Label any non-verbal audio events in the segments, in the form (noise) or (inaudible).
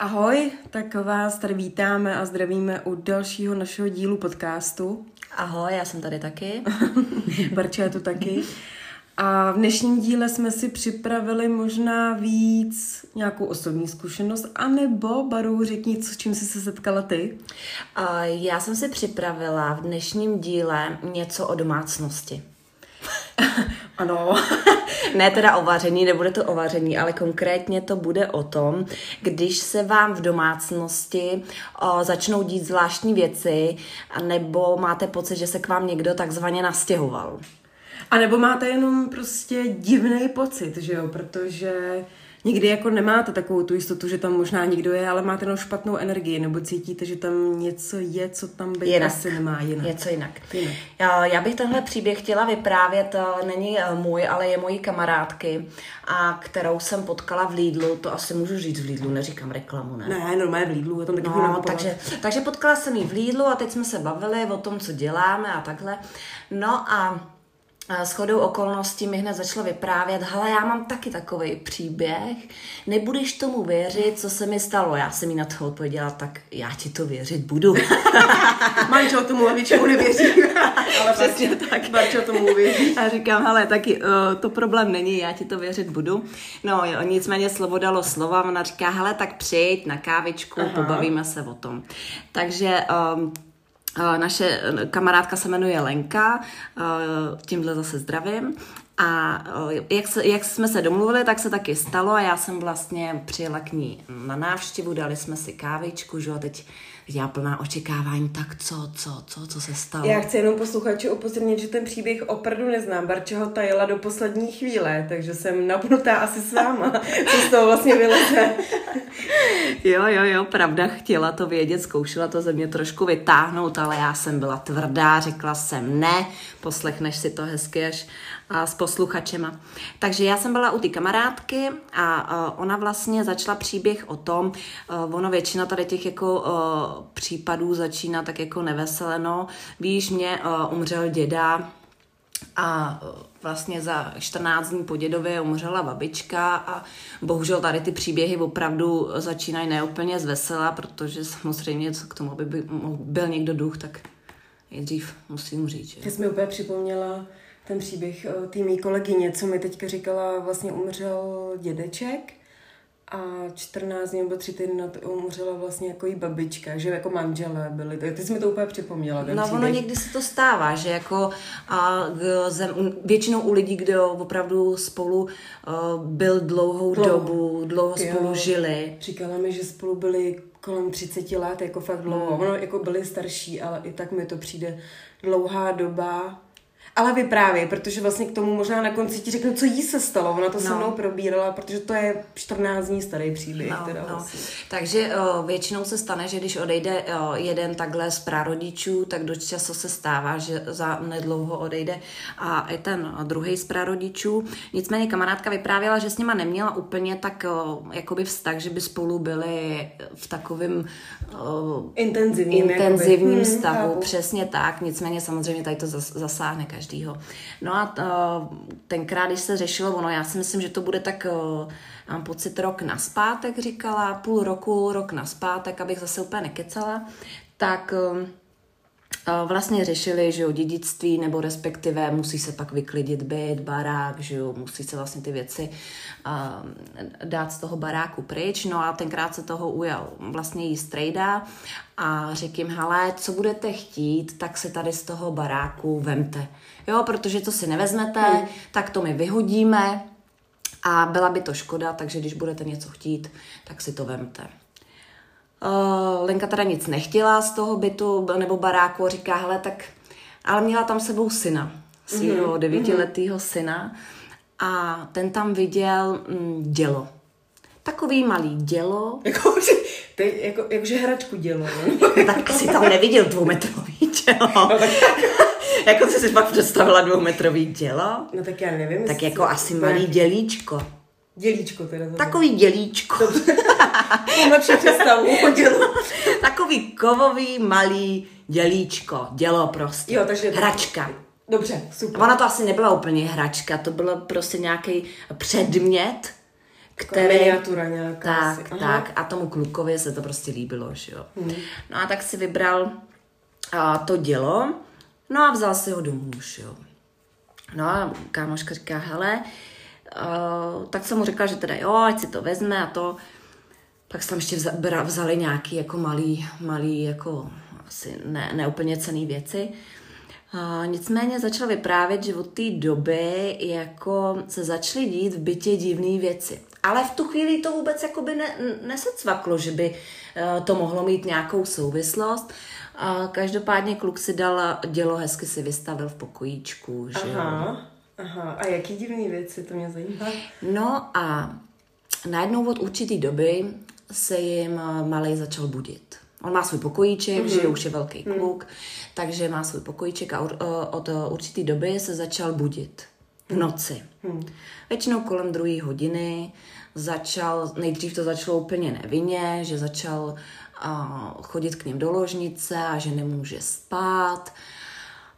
Ahoj, tak vás tady vítáme a zdravíme u dalšího našeho dílu podcastu. Ahoj, já jsem tady taky. (laughs) Barča je tu taky. A v dnešním díle jsme si připravili možná víc nějakou osobní zkušenost, anebo Baru řekni, co, s čím jsi se setkala ty. Já jsem si připravila v dnešním díle něco o domácnosti. (laughs) ano. (laughs) ne teda o vaření, nebude to o vaření, ale konkrétně to bude o tom, když se vám v domácnosti o, začnou dít zvláštní věci, nebo máte pocit, že se k vám někdo takzvaně nastěhoval. A nebo máte jenom prostě divný pocit, že jo, protože někdy jako nemáte takovou tu jistotu, že tam možná někdo je, ale máte jenom špatnou energii, nebo cítíte, že tam něco je, co tam být jinak. asi nemá jinak. Něco jinak. jinak. Já, já bych tenhle příběh chtěla vyprávět, není eh, můj, ale je mojí kamarádky, a kterou jsem potkala v Lidlu, to asi můžu říct v Lidlu, neříkám reklamu, ne? Ne, normálně v Lidlu, je tam taky no, takže, takže potkala jsem ji v Lidlu a teď jsme se bavili o tom, co děláme a takhle. No a s chodou okolností mi hned začalo vyprávět, hele, já mám taky takový příběh, nebudeš tomu věřit, co se mi stalo. Já jsem jí na to odpověděla, tak já ti to věřit budu. (laughs) Manžel tomu většinou nevěří, (laughs) ale přesně tak. Barčo tomu věří. A říkám, hele, taky uh, to problém není, já ti to věřit budu. No, jo, nicméně slovo dalo slova, ona říká, hele, tak přijď na kávičku, Aha. pobavíme se o tom. Takže um, naše kamarádka se jmenuje Lenka, tímhle zase zdravím. A jak, se, jak jsme se domluvili, tak se taky stalo a já jsem vlastně přijela k ní na návštěvu, dali jsme si kávičku, že a teď já plná očekávání, tak co, co, co, co se stalo. Já chci jenom posluchači upozornit, že ten příběh opravdu neznám. Barče ho tajila do poslední chvíle, takže jsem napnutá asi s váma, co z toho vlastně vyleze. jo, jo, jo, pravda, chtěla to vědět, zkoušela to ze mě trošku vytáhnout, ale já jsem byla tvrdá, řekla jsem ne, poslechneš si to hezky až s posluchačema. Takže já jsem byla u té kamarádky a ona vlastně začala příběh o tom, ono většina tady těch jako případů začíná tak jako neveseleno. Víš, mě umřel děda a vlastně za 14 dní po dědově umřela babička a bohužel tady ty příběhy opravdu začínají neúplně zvesela, protože samozřejmě k tomu, aby byl někdo duch, tak nejdřív musím říct. Že? Ty jsi mi úplně připomněla ten příběh eh, té mý kolegyně, co mi teďka říkala, vlastně umřel dědeček a 14 dní nebo 3 týdny na to umřela vlastně jako jí babička, že jako manželé byli. Tak ty jsi mi to úplně připomněla. No příběh. ono někdy se to stává, že jako a zem, většinou u lidí, kdo opravdu spolu uh, byl dlouhou dlouho. dobu, dlouho jo. spolu žili. Říkala mi, že spolu byli kolem 30 let, jako fakt dlouho. Hmm. Ono jako byli starší, ale i tak mi to přijde dlouhá doba ale vyprávěj, protože vlastně k tomu možná na konci ti řeknu, co jí se stalo. Ona to no. se mnou probírala, protože to je 14 dní starý příběh. No, teda no. Vlastně. Takže o, většinou se stane, že když odejde o, jeden takhle z prarodičů, tak do času se stává, že za nedlouho odejde a i ten druhý z prarodičů. Nicméně kamarádka vyprávěla, že s nima neměla úplně tak o, jakoby vztah, že by spolu byli v takovém intenzivním, intenzivním jakoby. stavu. Hmm, přesně tak. Nicméně samozřejmě tady to zasáhne každýho. No a uh, tenkrát, když se řešilo ono, já si myslím, že to bude tak, uh, mám pocit, rok na zpátek, říkala, půl roku, rok na zpátek, abych zase úplně nekecala, tak uh, vlastně řešili, že jo, dědictví, nebo respektive musí se pak vyklidit byt, barák, že jo, musí se vlastně ty věci uh, dát z toho baráku pryč. No a tenkrát se toho ujal vlastně jí strejda a řekl jim, hele, co budete chtít, tak se tady z toho baráku vemte. Jo, protože to si nevezmete, hmm. tak to my vyhodíme a byla by to škoda, takže když budete něco chtít, tak si to vemte. Uh, Lenka teda nic nechtěla z toho bytu nebo baráku říká, hele, tak, ale měla tam sebou syna, svého mm-hmm. devítiletého syna a ten tam viděl mm, dělo. Takový malý dělo. (laughs) Jako, ty, jako, jakože hračku dělo. (laughs) tak asi tam neviděl dvoumetrový dělo. No, tak... (laughs) jako jsi si pak představila dvoumetrový dělo? No tak já nevím. Tak jako asi malý dělíčko. Dělíčko teda. Takový dělíčko. (laughs) lepší představu dělo. (laughs) Takový kovový malý dělíčko. Dělo prostě. Jo, takže... Hračka. Dobře, super. Ona to asi nebyla úplně hračka, to byl prostě nějaký předmět, který... Miniatura nějaká. Tak, asi. tak. A tomu klukovi se to prostě líbilo, že jo. Hmm. No a tak si vybral a, to dělo, no a vzal si ho domů, že jo. No a kámoška říká, hele, uh, tak jsem mu řekla, že teda jo, ať si to vezme a to. Pak jsem ještě vzali nějaký jako malý, malý jako asi ne, ne úplně cený věci. Uh, nicméně začal vyprávět, že od té doby jako se začaly dít v bytě divné věci. Ale v tu chvíli to vůbec jakoby ne, nesecvaklo, že by uh, to mohlo mít nějakou souvislost. Uh, každopádně kluk si dal dělo, hezky si vystavil v pokojíčku. Že aha, aha. A jaký divné věci, to mě zajímá. No a najednou od určité doby se jim malý začal budit. On má svůj pokojíček, mm-hmm. že už je velký mm. kluk, takže má svůj pokojíček a od určité doby se začal budit v mhm. noci. Mm. Většinou kolem druhé hodiny začal, nejdřív to začalo úplně nevinně, že začal uh, chodit k ním do ložnice a že nemůže spát.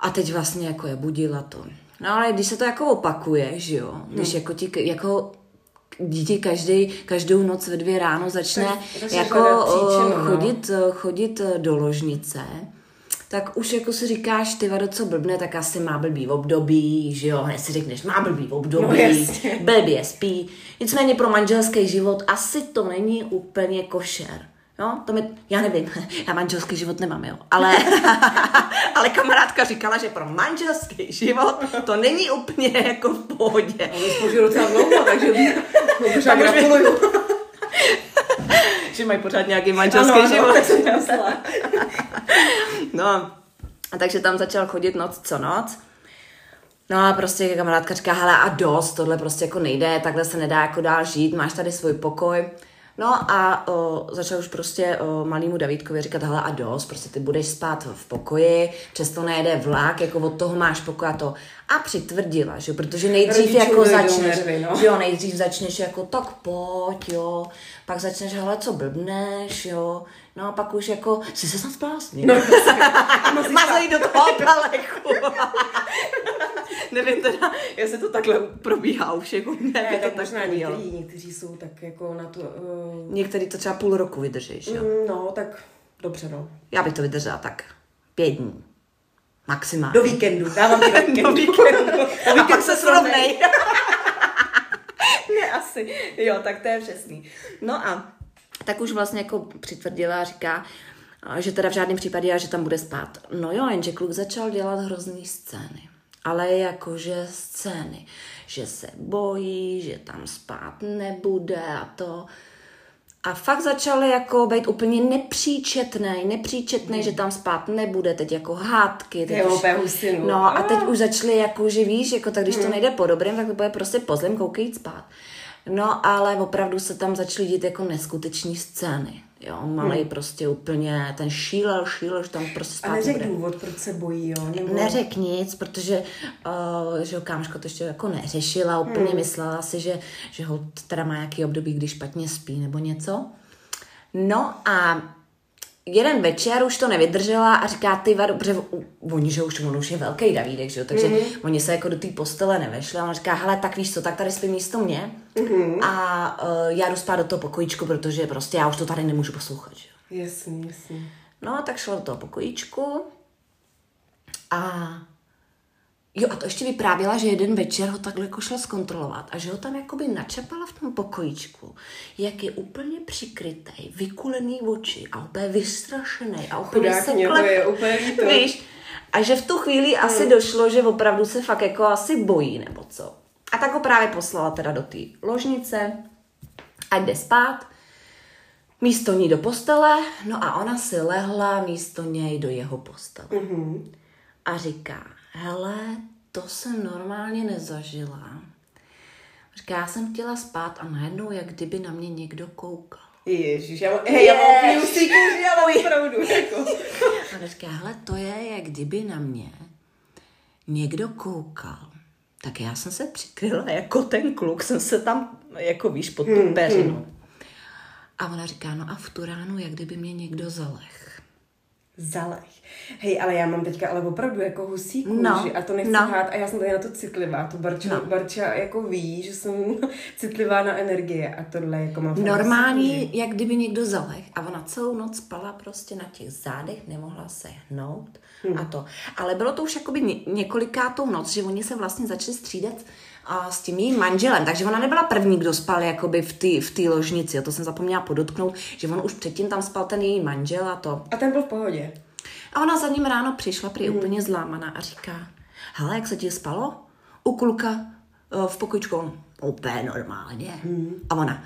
A teď vlastně jako je budila to. No ale když se to jako opakuje, že jo, když mm. jako ti, jako dítě každý, každou noc ve dvě ráno začne to, jako příčinu, chodit, no. chodit do ložnice, tak už jako si říkáš, ty vado, co blbne, tak asi má blbý období, že jo, hned si řekneš, má blbý období, no, blbě spí. Nicméně pro manželský život asi to není úplně košer. Jo, to mi, já nevím, (laughs) já manželský život nemám, jo, ale, (laughs) ale kamarádka říkala, že pro manželský život to není úplně jako v pohodě. Ale jsme docela dlouho, takže možná (laughs) gratuluju. že mají pořád nějaký manželský ano, život. Ano, no, a takže tam začal chodit noc co noc. No a prostě kamarádka říká, hele a dost, tohle prostě jako nejde, takhle se nedá jako dál žít, máš tady svůj pokoj. No a o, začal už prostě o, malýmu Davidkovi říkat, hele a dost, prostě ty budeš spát v pokoji, přesto nejede vlak, jako od toho máš pokoj a to. A přitvrdila, že protože nejdřív Rodičů jako začneš, nervy, no. jo, nejdřív začneš jako tak pojď, jo, pak začneš, hele, co blbneš, jo, no a pak už jako, jsi se snad zbláznil. No, (laughs) Mazej do toho pelechu. (laughs) (laughs) Nevím teda, jestli to takhle probíhá už, jako ne, ne to tak možná někteří, někteří jsou tak jako na to... Uh... Některý to třeba půl roku vydržíš, jo? Mm, no, tak dobře, no. Já bych to vydržela tak pět dní. Maximálně. Do víkendu, dávám ti víkendu. (laughs) Do víkendu. Do víkendu (laughs) se srovnej. ne, asi. Jo, tak to je přesný. No a tak už vlastně jako přitvrdila a říká, že teda v žádném případě, že tam bude spát. No jo, jenže kluk začal dělat hrozný scény. Ale jakože scény, že se bojí, že tam spát nebude a to. A fakt začaly jako být úplně nepříčetný, nepříčetný, mm. že tam spát nebude, teď jako hádky. Teď už, hustinu. no a teď už začaly jako, že víš, jako tak když mm. to nejde po dobrém, tak to bude prostě pozem koukej spát. No ale opravdu se tam začaly dít jako neskuteční scény. Jo, malý hmm. prostě úplně, ten šílel, šílel, že tam prostě spát A neřek důvod, proč se bojí, jo? Nebo... Neřek nic, protože, uh, že jo, kámoška to ještě jako neřešila, úplně hmm. myslela si, že, že ho teda má nějaký období, kdy špatně spí nebo něco. No a jeden večer už to nevydržela a říká, ty vado, protože oni, že už, on už je velký Davídek, že jo, takže mm-hmm. oni se jako do té postele nevešli a ona říká, hele, tak víš co, tak tady spí místo mě mm-hmm. a uh, já jdu spát do toho pokojíčku, protože prostě já už to tady nemůžu poslouchat, že jo. Jasný, jasný. No a tak šla do toho pokojíčku a Jo, a to ještě vyprávěla, že jeden večer ho takhle jako šla zkontrolovat a že ho tam jakoby načapala v tom pokojíčku, jak je úplně přikrytej, vykulený oči a úplně vystrašený a úplně Chudák se klep... je úplně to. Víš, a že v tu chvíli hmm. asi došlo, že opravdu se fakt jako asi bojí nebo co. A tak ho právě poslala teda do té ložnice, a jde spát, místo ní do postele, no a ona si lehla místo něj do jeho postele. Mm-hmm. A říká, hele, to jsem normálně nezažila. Říká, já jsem chtěla spát a najednou, jak kdyby na mě někdo koukal. Ježíš, já, hej, já mám úplně kůži, ale opravdu. Jako. A říká, hele, to je, jak kdyby na mě někdo koukal. Tak já jsem se přikryla jako ten kluk, jsem se tam, jako víš, pod tu hmm, peřinu. Hmm. A ona říká, no a v tu ránu, jak kdyby mě někdo zalech. Zalech. Hej, ale já mám teďka ale opravdu jako husí kůži No, a to nechci no. hát a já jsem tady na to citlivá. To Barča, No. Barča jako ví, že jsem (laughs) citlivá na energie a tohle jako mám Normální, kůži. jak kdyby někdo zaleh a ona celou noc spala prostě na těch zádech, nemohla se hnout Hmm. a to. Ale bylo to už jakoby ně, několikátou noc, že oni se vlastně začali střídat a s tím jejím manželem, takže ona nebyla první, kdo spal jakoby v té v té ložnici, jo, to jsem zapomněla podotknout, že on už předtím tam spal ten její manžel a to. A ten byl v pohodě. A ona za ním ráno přišla, prý úplně zlámaná a říká, hele, jak se ti spalo? U kluka eh, v pokojičku, úplně normálně. A ona,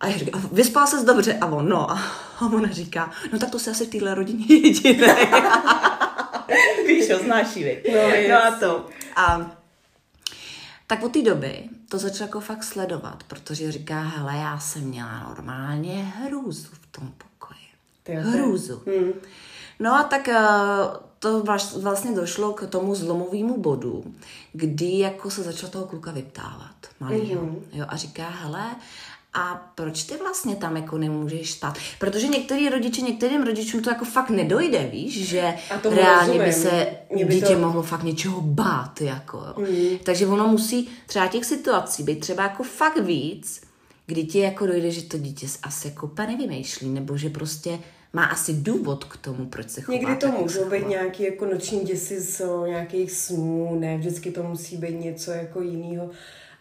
a já říkám, vyspal ses dobře? A on, no. A ona říká, no tak to se asi v téhle rodině jediné. (laughs) Víš, jo, znáš ji, viď? No, no a to. A tak od té doby to začala jako fakt sledovat, protože říká, hele, já jsem měla normálně hrůzu v tom pokoji. Ty Hrůzu. Hmm. No a tak eh, to vlastně došlo k tomu zlomovému bodu, kdy jako se začal toho kluka vyptávat, malýho. Mhm. Jo, a říká, hele, a proč ty vlastně tam jako nemůžeš spát? Protože některý rodiče, některým rodičům to jako fakt nedojde, víš, že reálně by rozumím. se Mě by dítě to- mohlo fakt něčeho bát, jako jo. Mhm. Takže ono musí třeba těch situací být třeba jako fakt víc, kdy ti jako dojde, že to dítě asi jako nevymýšlí, nebo že prostě má asi důvod k tomu, proč se chová. Někdy to můžou se být nějaký jako noční děsi z nějakých snů, ne, vždycky to musí být něco jako jiného.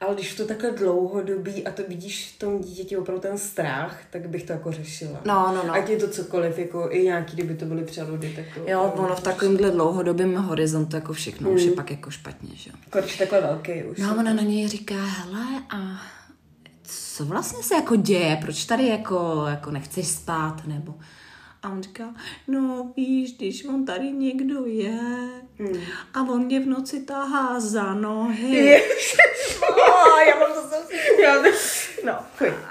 Ale když to takhle dlouhodobí a to vidíš v tom dítěti opravdu ten strach, tak bych to jako řešila. No, no, no. Ať je to cokoliv, jako i nějaký, kdyby to byly přelody, tak to... Jo, ono v takovémhle dlouhodobém horizontu jako všechno už Mm. je pak jako špatně, že jo. Korč takhle velký už. No ona na něj říká, hele, a co vlastně se jako děje, proč tady jako, jako nechceš spát, nebo... A on říká, no víš, když on tady někdo je Hmm. a on mě v noci tahá za nohy. oh, já mám zase... (laughs) Já No,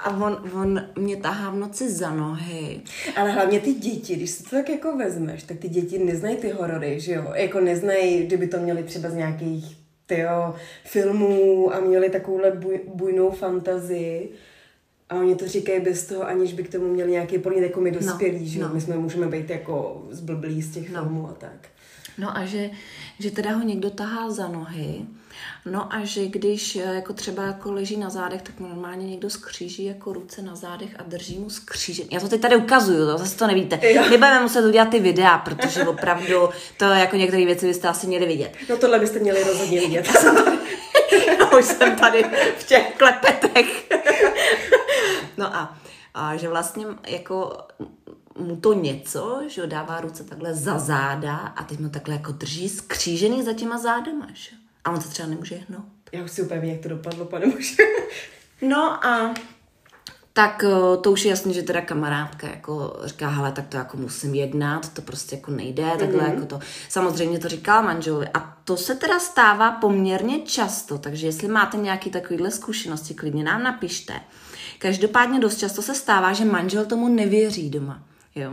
a on, on mě tahá v noci za nohy. Ale hlavně ty děti, když si to tak jako vezmeš, tak ty děti neznají ty horory, že jo? Jako neznají, kdyby to měli třeba z nějakých tyjo, filmů a měli takovouhle buj, bujnou fantazii. A oni to říkají bez toho, aniž by k tomu měli nějaký podnět, jako my dospělí, že jo? no. My jsme můžeme být jako zblblí z těch No. filmů a tak. No a že, že teda ho někdo tahá za nohy, no a že když eh, jako třeba jako leží na zádech, tak mu normálně někdo skříží jako ruce na zádech a drží mu skřížen. Já to teď tady ukazuju, to zase to nevíte. Jo. My budeme muset udělat ty videa, protože opravdu to jako některé věci byste asi měli vidět. No tohle byste měli rozhodně vidět. (laughs) Už jsem tady v těch klepetech. No a, a že vlastně jako mu to něco, že ho dává ruce takhle za záda a teď mu takhle jako drží skřížený za těma zádama, že? A on se třeba nemůže hnout. Já už si úplně vím, jak to dopadlo, pane muže. No a tak eh, to už je jasný, že teda kamarádka jako říká, hele, tak to jako musím jednat, to prostě jako nejde, takhle Mhm. jako to. Samozřejmě to říkala manželovi a to se teda stává poměrně často, takže jestli máte nějaké takovéhle zkušenosti, klidně nám napište. Každopádně dost často se stává, že manžel tomu nevěří doma. Jo.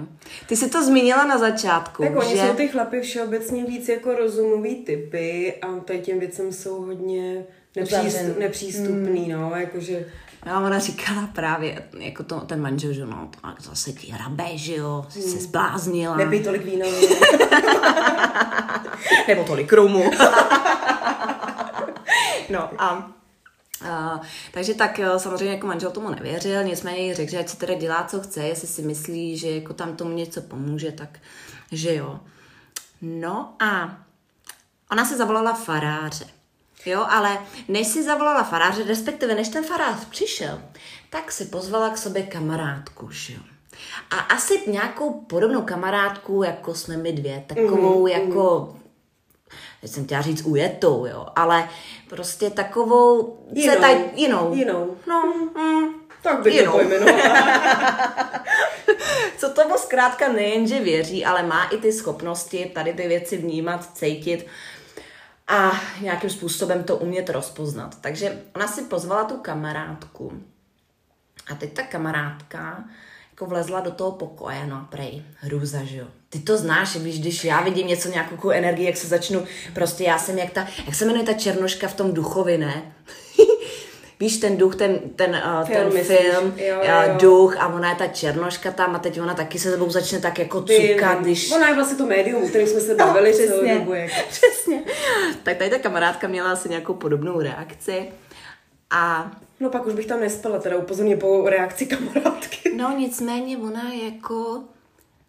Ty jsi to zmínila na začátku, Tak oni že... jsou ty chlapy všeobecně víc jako rozumový typy a tady těm věcem jsou hodně nepřístup, Uzavřený. nepřístupný, no, jakože... A ona říkala právě, jako to, ten manžel, že no, to zase ti hrabe, že jo, jsi se zbláznila. Nepij tolik vína. (laughs) Nebo tolik rumu. no a Uh, takže tak jo, samozřejmě jako manžel tomu nevěřil, nicméně jí řekl, že ať si teda dělá, co chce, jestli si myslí, že jako tam tomu něco pomůže, tak že jo. No a ona se zavolala faráře. Jo, ale než si zavolala faráře, respektive než ten farář přišel, tak si pozvala k sobě kamarádku, že jo. A asi nějakou podobnou kamarádku, jako jsme my dvě, takovou mm, jako, teď jsem chtěla říct ujetou, jo, ale prostě takovou, Jinou. se tady, jinou. Jinou. No, mm, Tak bych to Jinou. pojmenovala. (laughs) co tomu zkrátka nejenže věří, ale má i ty schopnosti tady ty věci vnímat, cítit a nějakým způsobem to umět rozpoznat. Takže ona si pozvala tu kamarádku a teď ta kamarádka jako vlezla do toho pokoje, no prej, hrůza, že jo. Ty to znáš, víš, když já vidím něco, nějakou takovou energii, jak se začnu, prostě já jsem jak ta, jak se jmenuje ta černoška v tom duchovi, ne? (laughs) víš, ten duch, ten, ten, uh, Film, ten myslíš? film, Jo, jo, uh, duch a ona je ta černoška tam a teď ona taky se sebou začne tak jako cukat, když... Ona je vlastně to médium, o kterém jsme se bavili celou přesně. dobu. Jako. (laughs) Přesně. Tak tady ta kamarádka měla asi nějakou podobnou reakci. A No pak už bych tam nespala, teda upozorně po reakci kamarádky. no nicméně ona jako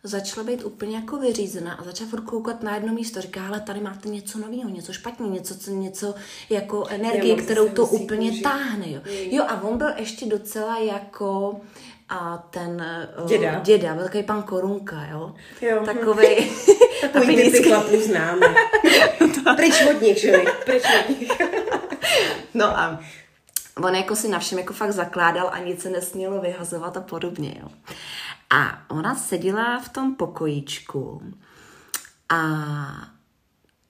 začala být úplně jako vyřízená a začala furt koukat na jedno místo. Říká, ale tady máte něco nového, něco špatně, něco, co, něco jako energii, mám kterou to úplně kůži. táhne. Jo. jo a on byl ještě docela jako a ten uh, Děda. děda, velký pan Korunka, jo. Jo. Takovej. (laughs) (laughs) Takový ty chlapů známe. (laughs) Pryč od nich, ženy, pryč od nich. No a on jako si na všem jako fakt zakládal a nic se nesmělo vyhazovat a podobně, jo. A ona seděla v tom pokojíčku a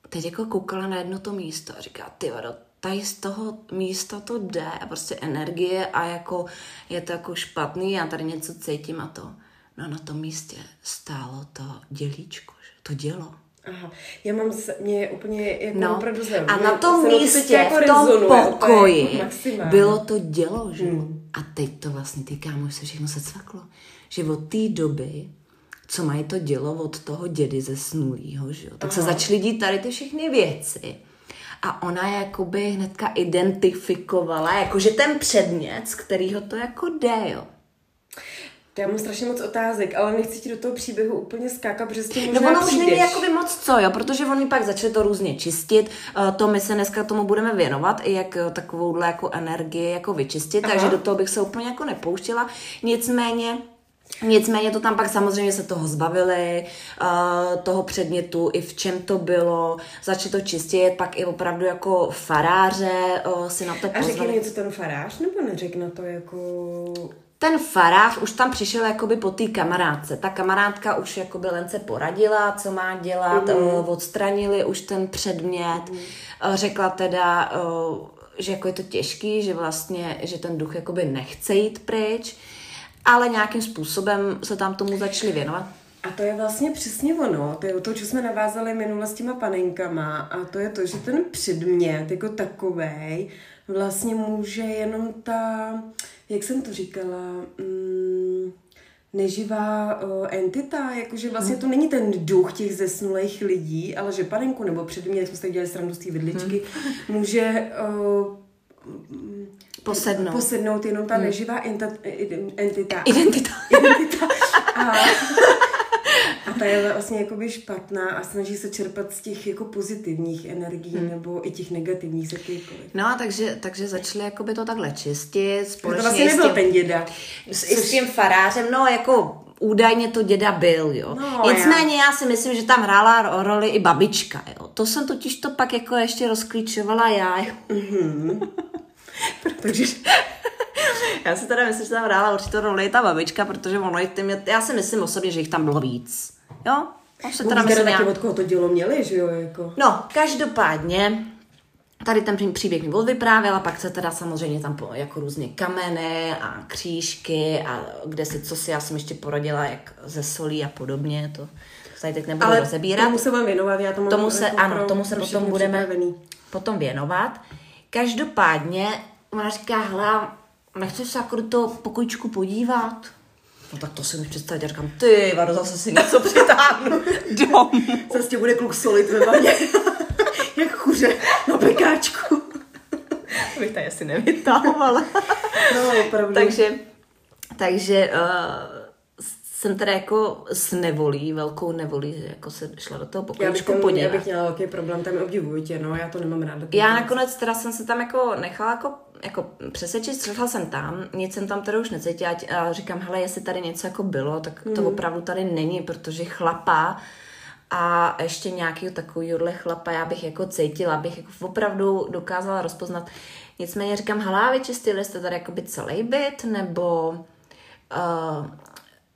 teď jako koukala na jedno to místo a říká, ty vado, tady z toho místa to jde a prostě energie a jako je to jako špatný, já tady něco cítím a to. No na tom místě stálo to dělíčko, to dělo. Aha, já mám, s- mě je úplně jako No, opravdu a zajímavé. na tom Se místě, jako v tom rezonuje, úplně pokoji, jako maximálně. bylo to dělo, že jo? A teď to vlastně, ty kámo, se všechno se cvaklo. Že od té doby, co mají to dělo od toho dědy ze snulýho, že jo? Tak se začaly dít tady ty všechny věci. A ona jakoby hnedka identifikovala, jakože ten předmět, z kterého to jako jde, jo. To já mám strašně moc otázek, ale nechci ti do toho příběhu úplně skákat, protože s tím No možná ono už není jakoby moc co, jo, protože oni pak začali to různě čistit, eh, to my se dneska tomu budeme věnovat, i jak eh, takovouhle jako energii jako vyčistit, Aha. takže do toho bych se úplně jako nepouštěla, nicméně Nicméně to tam pak samozřejmě se toho zbavili, uh, toho předmětu, i v čem to bylo, začali to čistit, pak i opravdu jako faráře uh, si na to A řekni pozvali. něco ten farář, nebo neřek na to jako... Ten farář už tam přišel jakoby po té kamarádce. Ta kamarádka už jakoby Lence poradila, co má dělat, mm. odstranili už ten předmět. Mm. Řekla teda, eh, že jako je to těžký, že vlastně, že ten duch jakoby nechce jít pryč, ale nějakým způsobem se tam tomu začali věnovat. A to je vlastně přesně ono, to je o to, co jsme navázali minule s těma panenkama a to je to, že ten předmět jako takovej vlastně může jenom ta, jak jsem to říkala, mm, neživá uh, entita, jakože vlastně to není ten duch těch zesnulých lidí, ale že panenku nebo předmět, jak jsme tady dělali srandu z té vidličky, může uh, (laughs) Posednout. posednout jenom ta neživá enta, entita. Identita. identita. A, a (laughs) ta je vlastně jakoby špatná a snaží se čerpat z těch jako pozitivních energií hmm. nebo i těch negativních z jakýkoliv. No a takže, takže začali jakoby to takhle čistit. To Společně vlastně i s nebyl tím- ten děda. s, i s tím farářem, no jako údajně to děda byl, jo. No, Nicméně já. si myslím, že tam hrála ro- roli i babička, jo. To jsem totiž to pak jako ještě rozklíčovala já. (laughs) Takže (laughs) Já si teda myslím, že tam hrála určitou roli i ta babička, protože ono jich tam, já si myslím osobně, že jich tam bylo víc. Jo? On se teda myslím, taky od koho to dělo měli, že jo, jako. No, každopádně, tady ten příběh mi odvyprávěla, pak se teda samozřejmě tam po, jako různě kameny a křížky a kde si, co si já jsem ještě poradila, jak ze solí a podobně, to tady teď nebudu Ale rozebírat. tomu se vám věnovat, já to mám tomu se, jako ano, tomu se potom budeme připravený. potom věnovat. Každopádně, ona říká, hele, nechceš se jako do toho pokojíčku podívat? No tak to si mi představit, já říkám, ty, Vado, zase si něco přitáhnu (laughs) domů. (laughs) Zase tě bude kluk solit ve vaně. (laughs) Jak chuře na pekáčku. Bych tady asi nevytahovala. No, opravdu. takže, takže uh, jsem teda jako s nevolí, velkou nevolí, jako se šla do toho bych, pokojíčku podívat. já bych měla velký problém, tam obdivuju tě, no, já to nemám ráda. Já nakonec teda jsem se tam jako nechala jako, jako přesvědčit, šla jsem tam, nic jsem tam teda už necítila a říkám, hele, jestli tady něco jako bylo, tak to opravdu tady není, protože chlapa a ještě nějakého takovýhle chlapa já bych jako cítila, abych jako opravdu dokázala rozpoznat. Nicméně říkám, hele, vyčistili jste tady jakoby celý byt, nebo uh,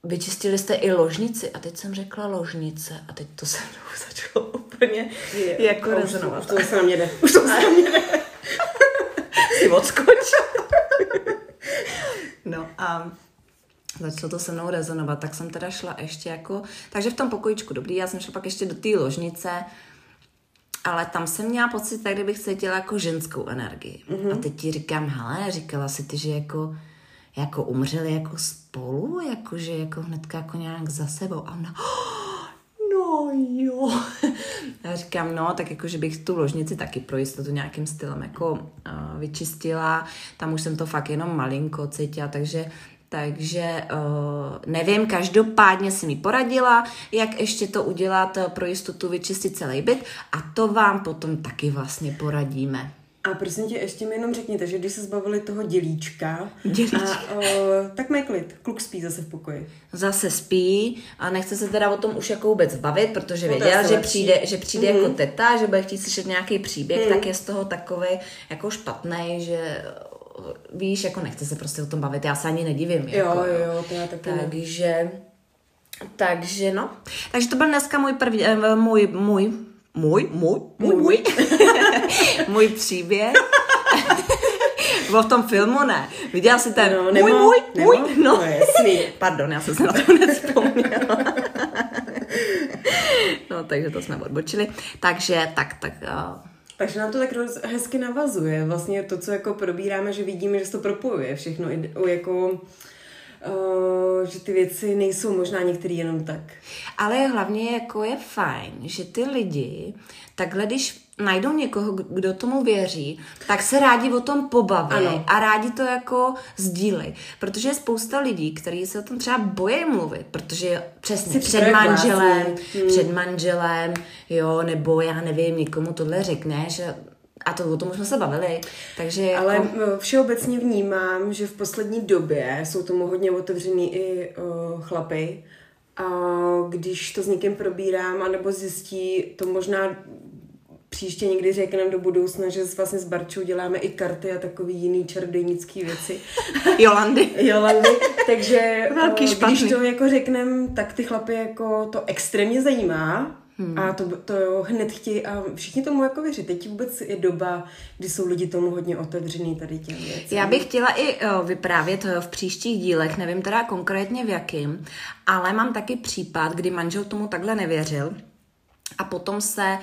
vyčistili jste i ložnici. A teď jsem řekla ložnice a teď to se (laughs) mnou začalo úplně Je, jako už rezonovat. Už to zase na mě jde. (laughs) Už to zase na mě jde. (laughs) si odskoč. no a začalo to se mnou rezonovat, tak jsem teda šla ještě jako, takže v tom pokojičku dobrý, já jsem šla pak ještě do té ložnice ale tam jsem měla pocit, tak kdybych cítila jako ženskou energii. Mm-hmm. A teď ti říkám, hele, říkala si ty, že jako, jako umřeli jako spolu, jako že jako hnedka jako nějak za sebou. A ona, no jo. (laughs) Já říkám, no, tak jako, že bych tu ložnici taky pro jistotu nějakým stylem jako uh, vyčistila. Tam už jsem to fakt jenom malinko cítila, takže takže uh, nevím, každopádně si mi poradila, jak ještě to udělat pro jistotu vyčistit celý byt a to vám potom taky vlastně poradíme. A prosím tě, ještě mi jenom řekněte, že když se zbavili toho dělíčka, Dělíčka. A, uh, tak má klid. Kluk spí zase v pokoji. Zase spí a nechce se teda o tom už jako vůbec bavit, protože No, že lepší. přijde, že přijde Mhm. jako teta, že bude chtít slyšet nějaký příběh, Mhm. tak je z toho takový jako špatný, že víš, jako nechce se prostě o tom bavit, já se ani nedivím. Jo, jako, jo, jo, to já taky. Takže, takže no. Takže to byl dneska můj první, eh, můj, můj, můj, můj, můj, můj, můj (laughs) příběh. (laughs) Bylo v tom filmu, ne? Viděla jsi ten No, můj, nemám, můj, můj, nemám. no. No, jasný. Pardon, já jsem se (laughs) na to nevzpomněla. no, takže to jsme odbočili. Takže, tak, tak, uh, Takže nám to tak roz- hezky navazuje. Vlastně to, co jako probíráme, že vidíme, že se to propojuje všechno. i jako, uh, že ty věci nejsou možná některý jenom tak. Ale hlavně jako je fajn, že ty lidi takhle, když najdou někoho, kdo tomu věří, tak se rádi o tom pobaví Ano. a rádi to jako sdílej. Protože je spousta lidí, kteří se o tom třeba bojí mluvit, protože přesně Si před manželem, hmm. před manželem, jo, nebo já nevím, někomu tohle řekneš a, a to o tom už jsme se bavili. Takže Ale jako, všeobecně vnímám, že v poslední době jsou tomu hodně otevřený i uh, chlapy. A když to s někým probírám, anebo zjistí, to možná příště někdy řekneme do budoucna, že vlastně s Barčou děláme i karty a takový jiný čarodějnický věci. (laughs) Jolandy. (laughs) Jolandy, takže Velký špatný. když to jako řekneme, tak ty chlapy jako to extrémně zajímá hmm. a to, to hned chtějí a všichni tomu jako věří. Teď vůbec je doba, kdy jsou lidi tomu hodně otevřený tady těm věcem. Já bych chtěla i uh, vyprávět uh, v příštích dílech, nevím teda konkrétně v jakým, ale mám taky případ, kdy manžel tomu takhle nevěřil. A potom se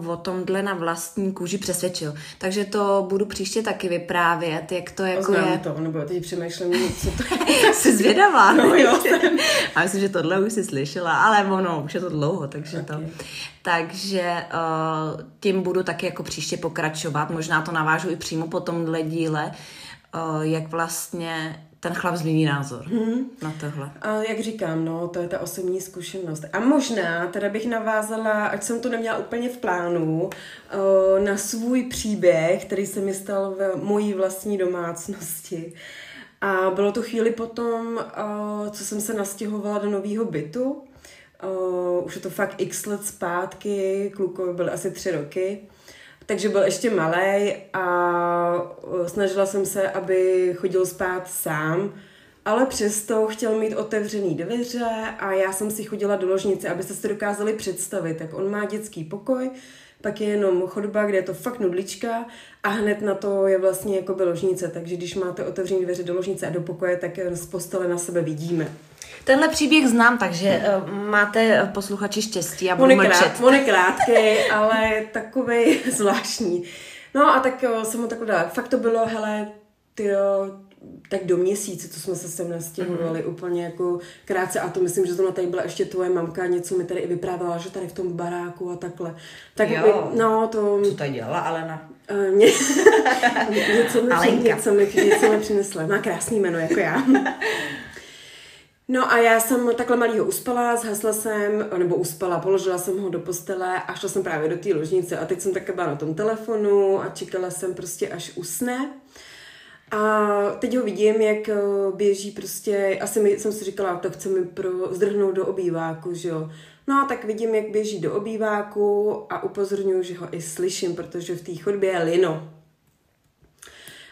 uh, o tomhle na vlastní kůži přesvědčil. Takže to budu příště taky vyprávět, jak to jako Znám je. to, nebo teď přemýšlím, co to je. (laughs) Jsi zvědavá. No jo, (laughs) A myslím, že tohle už jsi slyšela, ale ono, už je to dlouho, takže to. Ok. Takže uh, tím budu taky jako příště pokračovat. Možná to navážu i přímo po tomhle díle, uh, jak vlastně ten chlap změní názor hmm. na tohle. A jak říkám, no, to je ta osobní zkušenost. A možná teda bych navázala, ať jsem to neměla úplně v plánu, eh, na svůj příběh, který se mi stal v mojí vlastní domácnosti. A bylo to chvíli potom, eh, co jsem se nastěhovala do nového bytu. Eh, Už je to fakt x let zpátky, klukovi byly asi tři roky. Takže byl ještě malý a eh, snažila jsem se, aby chodil spát sám, ale přesto chtěl mít otevřený dveře a já jsem si chodila do ložnice, abyste si dokázali představit, tak on má dětský pokoj, pak je jenom chodba, kde je to fakt nudlička a hned na to je vlastně jako by ložnice, takže když máte otevřený dveře do ložnice a do pokoje, tak z postele na sebe vidíme. Tenhle příběh znám, takže uh, máte eh, posluchači štěstí a budu mlčet. on je krátký, (laughs) ale takový (laughs) zvláštní. No a tak jo, jsem mu takhle dala. Fakt to bylo, hele, ty tak do měsíce, co jsme se sem nastěhovali, mm. úplně jako krátce. A to myslím, že zrovna tady byla ještě tvoje mamka, něco mi tady i vyprávěla, že tady v tom baráku a takhle. Tak Jo. by, no, to... Co tady dělala Alena? Uh, mě, (laughs) něco, mi, něco, mi, něco mi přinesla. Má krásný jméno, jako já. No a já jsem takhle malýho uspala, zhasla jsem, nebo uspala, položila jsem ho do postele a šla jsem právě do té ložnice a teď jsem také byla na tom telefonu a čekala jsem prostě, až usne. A teď ho vidím, jak eh, běží prostě, asi mi, jsem si říkala, to chce mi pro, zdrhnout do obýváku, že jo. No a tak vidím, jak běží do obýváku a upozorňuji, že ho i slyším, protože v té chodbě je lino.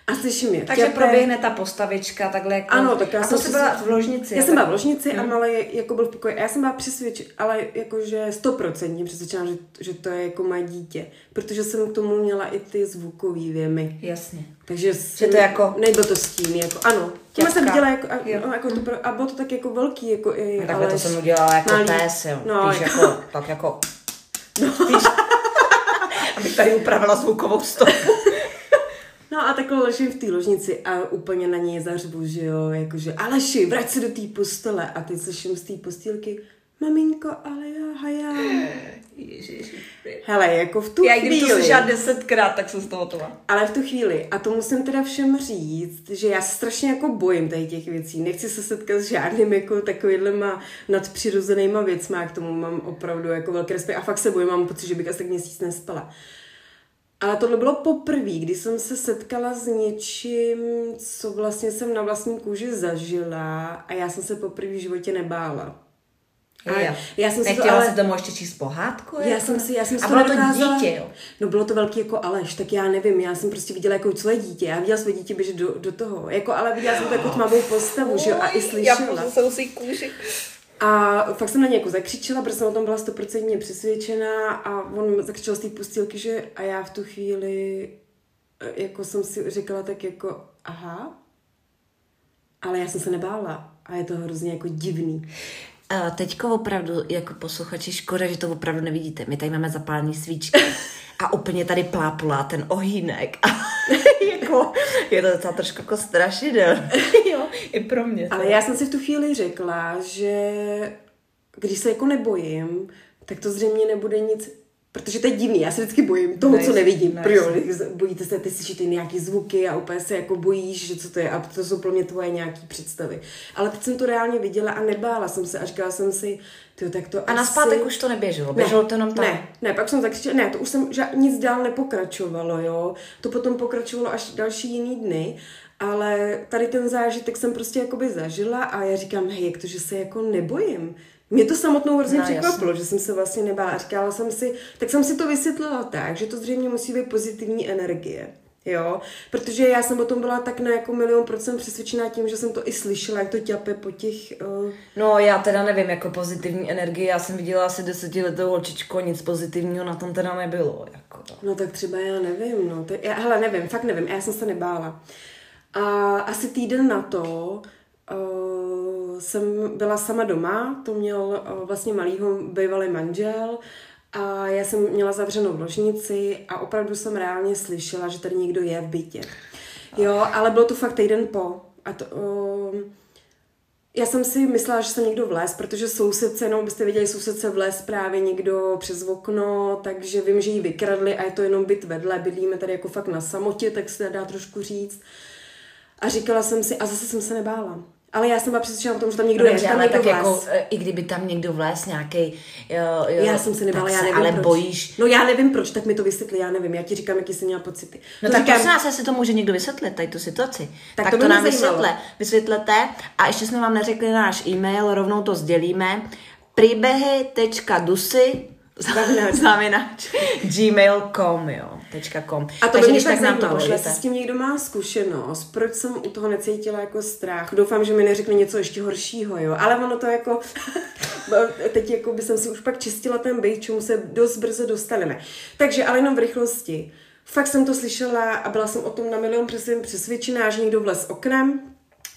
A slyším je. Takže těpe. proběhne ta postavička takhle jako... Ano, tak já a jsem to byla v ložnici. Já jsem byla v ložnici Hmm. a malý jako byl v pokoji. A já jsem byla přesvědčena, ale jakože stoprocentně přesvědčená, že, že to je jako má dítě. Protože jsem k tomu měla i ty zvukový věmy. Jasně. Takže Že to jako- Nebyl to stín, jako ano. Těma jsem Těpka. viděla jako, a, Jo. no, jako to, pro- a bylo to tak jako velký, jako i No, takhle to Aleš jsem udělala jako malý. pes, jo. No, Víš, jako- jako, tak jako... Víš, (laughs) Abych tady upravila zvukovou stopu. No a takhle ležím v té ložnici a úplně na něj zařvu, že jo, jakože Aleši, vrať se do té postele. A teď slyším z té postýlky, maminko, ale já hajám. Hele, jako v tu já, chvíli... Já to slyšela desetkrát, tak jsem z toho toho. Ale v tu chvíli, a to musím teda všem říct, že já strašně jako bojím tady těch věcí. Nechci se setkat s žádným jako takovýhlema nadpřirozenýma věcma, k tomu mám opravdu jako velký respekt. A fakt se bojím, mám pocit, že bych asi tak měsíc nespala. Ale tohle bylo poprvé, kdy jsem se setkala s něčím, co vlastně jsem na vlastní kůži zažila a já jsem se poprvé v životě nebála. A já, já jsem Nechtěla si to, ale... se tomu ještě číst pohádku? Já jako? jsem si, já jsem a bylo to dokázala... dítě, jo? No bylo to velký jako Aleš, tak já nevím, já jsem prostě viděla jako celé dítě, já viděla své dítě běžet do, do toho, jako, ale viděla jsem to jako tmavou postavu, že jo, a i slyšela. Já si kůži. A fakt jsem na něj jako zakřičela, protože jsem o tom byla stoprocentně přesvědčená a on zakřičel z té pustýlky, že a já v tu chvíli eh, jako jsem si říkala tak jako aha, ale já jsem se nebála a je to hrozně jako divný. Uh, teďko opravdu, jako posluchači, škoda, že to opravdu nevidíte. My tady máme zapálený svíčky (laughs) a úplně tady plápulá ten ohýnek. (laughs) jako, je to docela trošku jako strašidel. (laughs) jo, i pro mě. Ale já jsem si v tu chvíli řekla, že když se jako nebojím, tak to zřejmě nebude nic Protože to je divný, já se vždycky bojím toho, nice, co nevidím. Nice. Pro, bojíte se, ty slyšíte nějaký zvuky a úplně se jako bojíš, že co to je a to jsou pro mě tvoje nějaké představy. Ale teď jsem to reálně viděla a nebála jsem se a říkala jsem si, ty tak to A asi... na zpátek už to neběželo, běželo ne, to jenom tam? Ne, ne, pak jsem zakřičela, ne, to už jsem, že nic dál nepokračovalo, jo. To potom pokračovalo až další jiný dny, ale tady ten zážitek jsem prostě jakoby zažila a já říkám, hej, jak to, že se jako nebojím. Mě to samotnou hrozně no, překvapilo, že jsem se vlastně nebála. A říkala jsem si, tak jsem si to vysvětlila tak, že to zřejmě musí být pozitivní energie. Jo, protože já jsem o tom byla tak na jako milion procent přesvědčená tím, že jsem to i slyšela, jak to ťape po těch... Uh... No já teda nevím, jako pozitivní energie, já jsem viděla asi desetiletou holčičku, nic pozitivního na tom teda nebylo. Jako. No tak třeba já nevím, no. To, já, hele, nevím, fakt nevím, já jsem se nebála. A asi týden na to uh, jsem byla sama doma, to měl uh, vlastně malýho bývalý manžel a já jsem měla zavřenou ložnici a opravdu jsem reálně slyšela, že tady někdo je v bytě. Jo, ale bylo to fakt týden po. A to, uh, já jsem si myslela, že jsem někdo vlez, protože sousedce, no byste viděli, sousedce vlez právě někdo přes okno, takže vím, že ji vykradli a je to jenom byt vedle, bydlíme tady jako fakt na samotě, tak se dá trošku říct. A říkala jsem si, a zase jsem se nebála. Ale já jsem byla přesvědčena o tom, že tam někdo no, je, že tam někdo tak jako, e, i kdyby tam někdo vlez nějaký. Já jsem se nebála, já nevím ale proč. bojíš. No já nevím proč, tak mi to vysvětli, já nevím, já ti říkám, jaký jsem měla pocity. No, no tak říkám, prosím jestli to může někdo vysvětlit, tady tu situaci. Tak, tak to, to nám vysvětle, vysvětlete. A ještě jsme vám neřekli náš e-mail, rovnou to sdělíme. Příbehy.dusy Znamenač. (laughs) gmail.com, jo. .com. A to by mě tak zajímalo, jestli s tím někdo má zkušenost, proč jsem u toho necítila jako strach. Doufám, že mi neřekne něco ještě horšího, jo. Ale ono to jako, (laughs) teď jako by jsem si už pak čistila ten bejt, čemu se dost brzo dostaneme. Takže, ale jenom v rychlosti. Fakt jsem to slyšela a byla jsem o tom na milion přesvědčená, že někdo vlez oknem,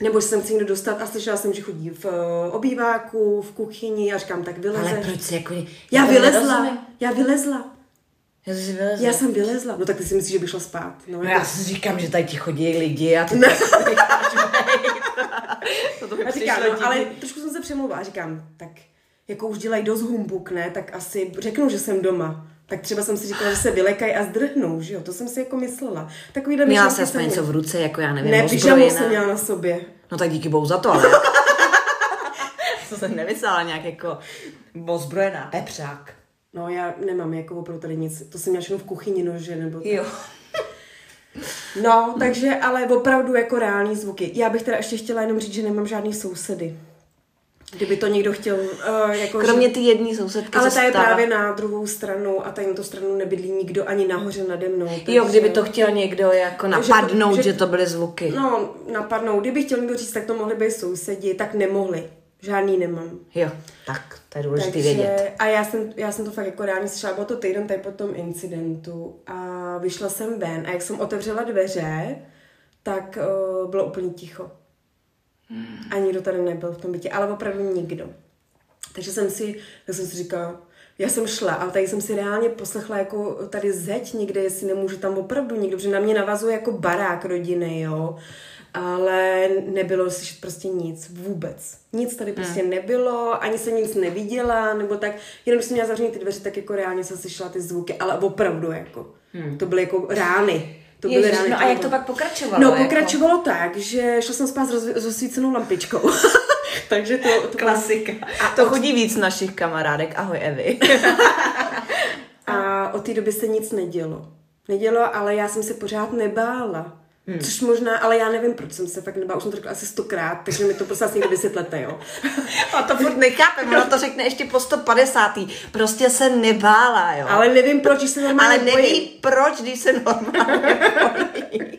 nebo že jsem chci někdo dostat a slyšela jsem, že chodí v uh, obýváku, v kuchyni a říkám, tak vylezeš. Ale proč jako... Já vylezla, já vylezla. Já, jsi vylezla. já jsem vylezla. No tak ty si myslíš, že bych šla spát. No, no jako... já si říkám, že tady ti chodí lidi a ty (laughs) (laughs) no. to a říkám, no, ale trošku jsem se přemluvila. Říkám, tak jako už dělají dost humbuk, ne? Tak asi řeknu, že jsem doma tak třeba jsem si říkala, že se vylekají a zdrhnou, že jo, to jsem si jako myslela. Takový Měla jsi aspoň něco v ruce, jako já nevím, Ne, pyžamu jsem měla na sobě. No tak díky bohu za to, ale... (laughs) to jsem nemyslela nějak jako ozbrojená, pepřák. No já nemám jako opravdu tady nic, to jsem měla v kuchyni nože, nebo tak. Jo. (laughs) No, takže ale opravdu jako reální zvuky. Já bych teda ještě chtěla jenom říct, že nemám žádný sousedy. Kdyby to někdo chtěl. Uh, jako, Kromě ty jedné sousedky. Ale ta je právě na druhou stranu a tady na tu stranu nebydlí nikdo ani nahoře nade mnou. Takže... Jo, kdyby to chtěl někdo jako napadnout, že to, že, že to byly zvuky. No, napadnout. Kdyby chtěl někdo říct, tak to mohli být sousedi, tak nemohli. Žádný nemám. Jo, tak to je důležité vědět. A já jsem, já jsem to fakt jako reálně slyšela, bylo to týden tady po tom incidentu a vyšla jsem ven a jak jsem otevřela dveře, tak uh, bylo úplně ticho. Hmm. A nikdo tady nebyl v tom bytě, ale opravdu nikdo. Takže jsem si, tak jsem si říkala, Já jsem šla, ale tady jsem si reálně poslechla jako tady zeď někde, jestli nemůžu tam opravdu někdo, protože na mě navazuje jako barák rodiny, jo. Ale nebylo slyšet prostě nic, vůbec. Nic tady prostě hmm. nebylo, ani se nic neviděla, nebo tak, jenom jsem měla zavřený ty dveře, tak jako reálně jsem slyšela ty zvuky, ale opravdu jako. Hmm. To byly jako rány. To byly Ježiš, rány. No a jak to pak pokračovalo? No, jako? pokračovalo tak, že šla jsem spát s rozsvícenou lampičkou. (laughs) Takže to, to Klasika. A to chodí víc našich kamarádek. Ahoj, Evi. (laughs) a od té doby se nic nedělo. Nedělo, ale já jsem se pořád nebála. Hmm. Což možná, ale já nevím, proč jsem se fakt nebála, už jsem to řekla asi stokrát, takže mi to prostě asi někdy vysvětlete, jo. A to furt nechápem, ona to řekne ještě po 150. Prostě se nebála, jo. Ale nevím, proč, se normálně Ale neví, bojím. proč, když se normálně (laughs)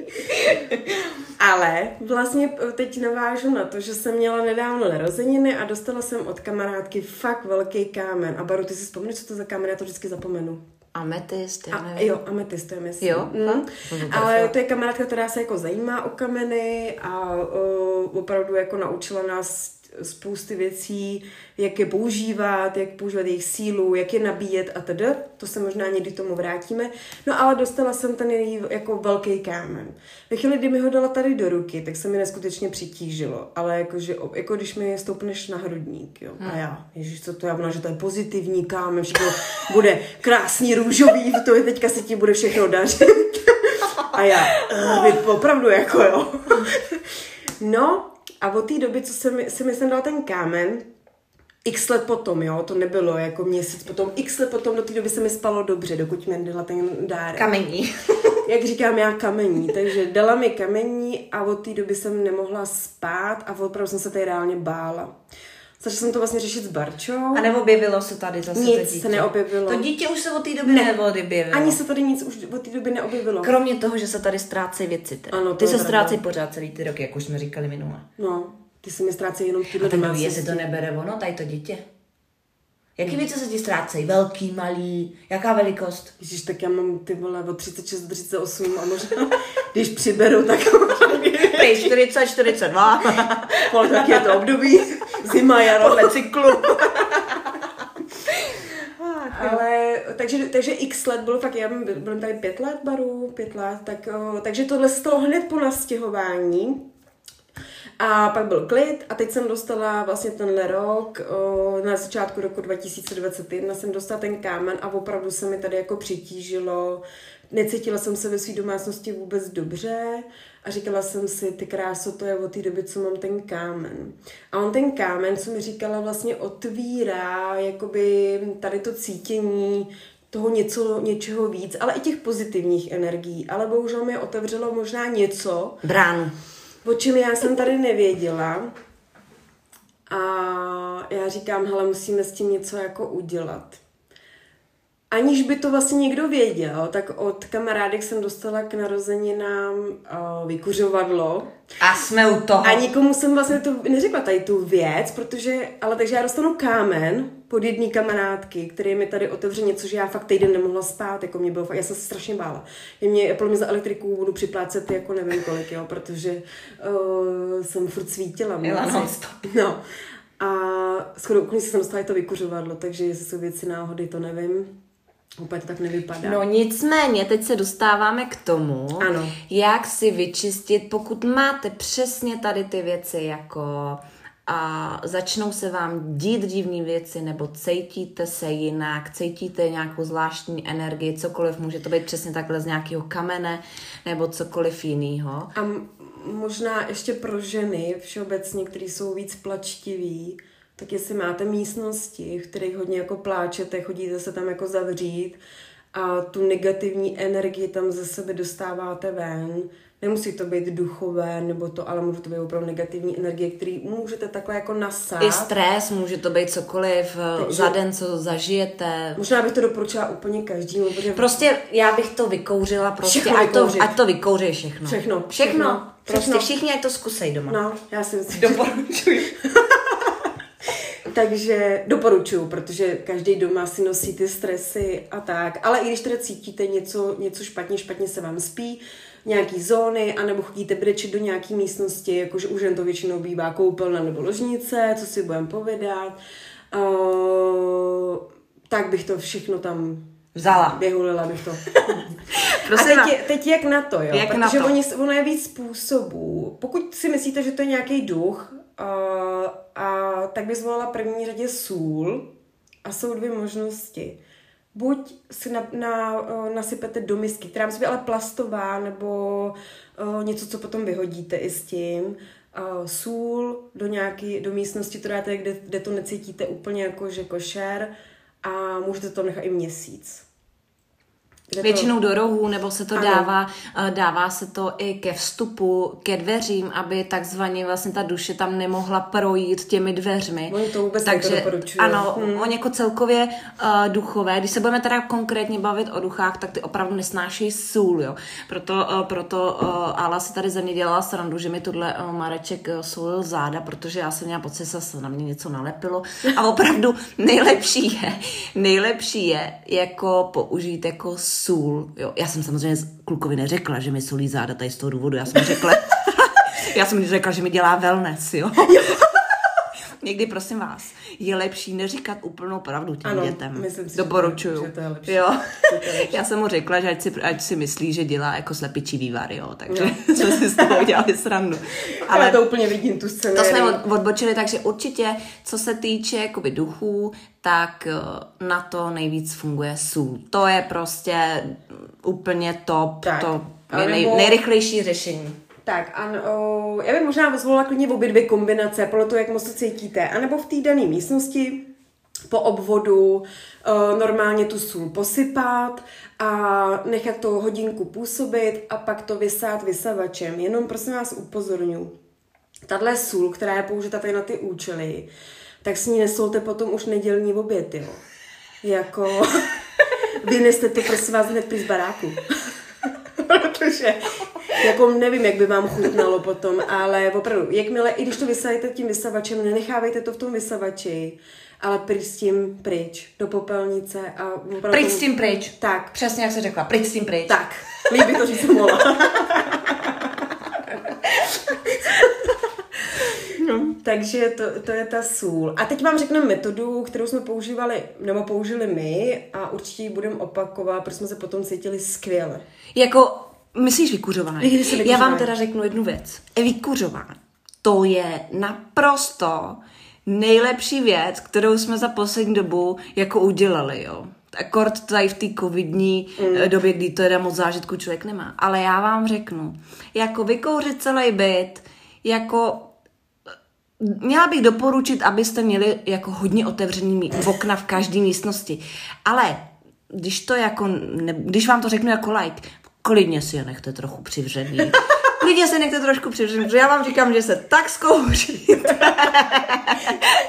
Ale vlastně teď navážu na to, že jsem měla nedávno narozeniny a dostala jsem od kamarádky fakt velký kámen. A Baru, ty si vzpomínáš, co to za kámen, já to vždycky zapomenu. Ametist, já nevím. A, jo, ametist, to je myslím. Jo? Mm. Ale to je kamarádka, která se jako zajímá o kameny a uh, opravdu jako naučila nás spousty věcí, jak je používat, jak používat jejich sílu, jak je nabíjet a tedy. To se možná někdy tomu vrátíme. No ale dostala jsem ten její jako velký kámen. Ve chvíli, kdy mi ho dala tady do ruky, tak se mi neskutečně přitížilo. Ale jakože, jako když mi stoupneš na hrudník, jo. Hmm. A já, ježiš, co to já že to je pozitivní kámen, všechno bude krásný, růžový, to je teďka se ti bude všechno dařit. (laughs) A já, uh, opravdu jako jo. (laughs) No, a od té doby, co jsem, si myslím dal ten kámen, x let potom, jo, to nebylo jako měsíc potom, x let potom do té doby se mi spalo dobře, dokud mi dala ten dárek. Kamení. (laughs) Jak říkám já kamení, takže dala mi kamení a od té doby jsem nemohla spát a opravdu jsem se tady reálně bála. Začala jsem to vlastně řešit s Barčou. A neobjevilo se tady zase nic to dítě? se neobjevilo. To dítě už se od té doby ne. neobjevilo. Ani se tady nic už od té doby neobjevilo. Kromě toho, že se tady ztrácejí věci. Teda. Ano, ty se ztrácejí pořád celý ty roky, jak už jsme říkali minule. No, ty se mi ztrácejí jenom tyhle domácnosti. A jestli to nebere ono, tady to dítě. Jaký věci se ti ztrácejí? Velký, malý? Jaká velikost? Ježíš, tak já mám ty vole od 36 do 38 a možná, (laughs) když přiberu, tak... Prej 40, 42. Pol tak je to období. Zima, jaro. Podle cyklu. (laughs) Ale, takže, takže x let bylo fakt, já byl tady pět let baru, pět let, tak, takže tohle stalo hned po nastěhování. A pak byl klid a teď jsem dostala vlastně tenhle rok, o, na začátku roku 2021 jsem dostala ten kámen a opravdu se mi tady jako přitížilo. Necítila jsem se ve své domácnosti vůbec dobře a říkala jsem si, ty kráso, to je od té doby, co mám ten kámen. A on ten kámen, co mi říkala, vlastně otvírá jakoby tady to cítění toho něco, něčeho víc, ale i těch pozitivních energií. Ale bohužel mi otevřelo možná něco. Bránu o čem já jsem tady nevěděla. A já říkám, hele, musíme s tím něco jako udělat. Aniž by to vlastně někdo věděl, tak od kamarádek jsem dostala k narozeninám uh, vykuřovadlo. A jsme u toho. A nikomu jsem vlastně to neřekla tady tu věc, protože, ale takže já dostanu kámen pod jedný kamarádky, který mi tady otevře něco, že já fakt týden nemohla spát, jako mě bylo, já jsem se strašně bála. Je mě, podle mě za elektriku budu připlácet jako nevím kolik, jo, protože uh, jsem furt svítila. No, no. A skoro úplně jsem dostala to vykuřovadlo, takže jestli jsou věci náhody, to nevím. Úplně to tak nevypadá. No nicméně, teď se dostáváme k tomu, ano. jak si vyčistit, pokud máte přesně tady ty věci jako a začnou se vám dít divné věci, nebo cítíte se jinak, cítíte nějakou zvláštní energii, cokoliv, může to být přesně takhle z nějakého kamene, nebo cokoliv jiného. A možná ještě pro ženy všeobecně, které jsou víc plačtiví, tak jestli máte místnosti, v kterých hodně jako pláčete, chodíte se tam jako zavřít a tu negativní energii tam ze sebe dostáváte ven, Nemusí to být duchové, nebo to, ale může to být opravdu negativní energie, který můžete takhle jako nasát. I stres, může to být cokoliv Takže, za den, co zažijete. Možná bych to doporučila úplně každému. Protože... Prostě já bych to vykouřila, prostě ať to, ať to vykouří všechno. Všechno. Všechno. všechno. Prostě všechno. všichni ať to zkusej doma. No, já si myslím. (laughs) Doporučuji. Takže doporučuju, protože každý doma si nosí ty stresy a tak. Ale i když teda cítíte něco, něco špatně, špatně se vám spí, nějaký zóny, anebo chodíte brečet do nějaký místnosti, jakože už jen to většinou bývá koupelna nebo ložnice, co si budeme povědat. Uh, tak bych to všechno tam Vzala. Vyhulila bych to. (laughs) a teď, je, teď jak na to, jo? Jak Protože na to? Oni, ono je víc způsobů. Pokud si myslíte, že to je nějaký duch, uh, a tak by zvolila první řadě sůl a jsou dvě možnosti. Buď si na, na, uh, nasypete do misky, která musí být ale plastová, nebo uh, něco, co potom vyhodíte i s tím. Uh, sůl do nějaký, do místnosti, to dáte, kde, kde to necítíte úplně jako, že košer a můžete to nechat i měsíc. Kde Většinou to... do rohů, nebo se to ano. dává, eh, dává se to i ke vstupu, ke dveřím, aby takzvaně vlastně ta duše tam nemohla projít těmi dveřmi. Oni to vůbec Takže, ano, hmm. oni jako celkově uh, duchové, když se budeme teda konkrétně bavit o duchách, tak ty opravdu nesnášejí sůl, jo. Proto, uh, proto uh, Ala si tady ze mě dělala srandu, že mi tuhle uh, Mareček uh, soulil záda, protože já jsem měla pocit, že se na mě něco nalepilo. A opravdu (laughs) nejlepší je, nejlepší je jako použít jako sůl. Jo. Já jsem samozřejmě klukovi neřekla, že mi solí záda tady z toho důvodu. Já jsem řekla, (laughs) já jsem řekla, že mi dělá wellness, jo. Někdy, prosím vás, je lepší neříkat úplnou pravdu těm ano, dětem. Myslím si, Doporučuju. Že to je lepší. Jo. Já jsem mu řekla, že ať si, ať si myslí, že dělá jako slepičí vývar, jo. Takže no. (laughs) jsme si z toho udělali srandu. (laughs) Ale Já to úplně vidím, tu scénu. To jsme odbočili, takže určitě, co se týče jakoby duchů, tak eh, na to nejvíc funguje sůl. To je prostě úplně top, tak. to je nej, nejrychlejší řešení. Tak, a o, já bych možná zvolila klidně obě dvě kombinace, podle toho, jak moc to cítíte. A nebo v té dané místnosti po obvodu o, normálně tu sůl posypat a nechat to hodinku působit a pak to vysát vysavačem. Jenom prosím vás upozorňuji, tahle sůl, která je použita tady na ty účely, tak s ní nesolte potom už nedělní oběd, jo. Jako, (laughs) vyneste to prosím vás hned z baráku. (laughs) Protože jako nevím, jak by vám chutnalo potom, ale opravdu, jakmile, i když to vysajete tím vysavačem, nenechávejte to v tom vysavači, ale pryč s tím pryč, do popelnice a opravdu... Pryč s tím pryč. Tak. Přesně jak se řekla, pryč s tím pryč. Tak, líbí to říct mohla. No. Takže to, to je ta sůl. A teď vám řeknu metodu, kterou jsme používali, nebo použili my a určitě ji budeme opakovat, protože jsme se potom cítili skvěle. Jako Myslíš vykuřování? Já vám teda řeknu jednu věc. Vykuřování. To je naprosto nejlepší věc, kterou jsme za poslední dobu jako udělali, jo. Akord tady v té covidní mm. době, kdy to teda moc zážitku člověk nemá. Ale já vám řeknu, jako vykouřit celý byt, jako Měla bych doporučit, abyste měli jako hodně otevřený okna v každé místnosti. Ale když to jako, ne, když vám to řeknu jako like, klidně si je nechte trochu přivřený. (laughs) Klidně se nechte trošku přivřený, protože já vám říkám, že se tak zkouříte,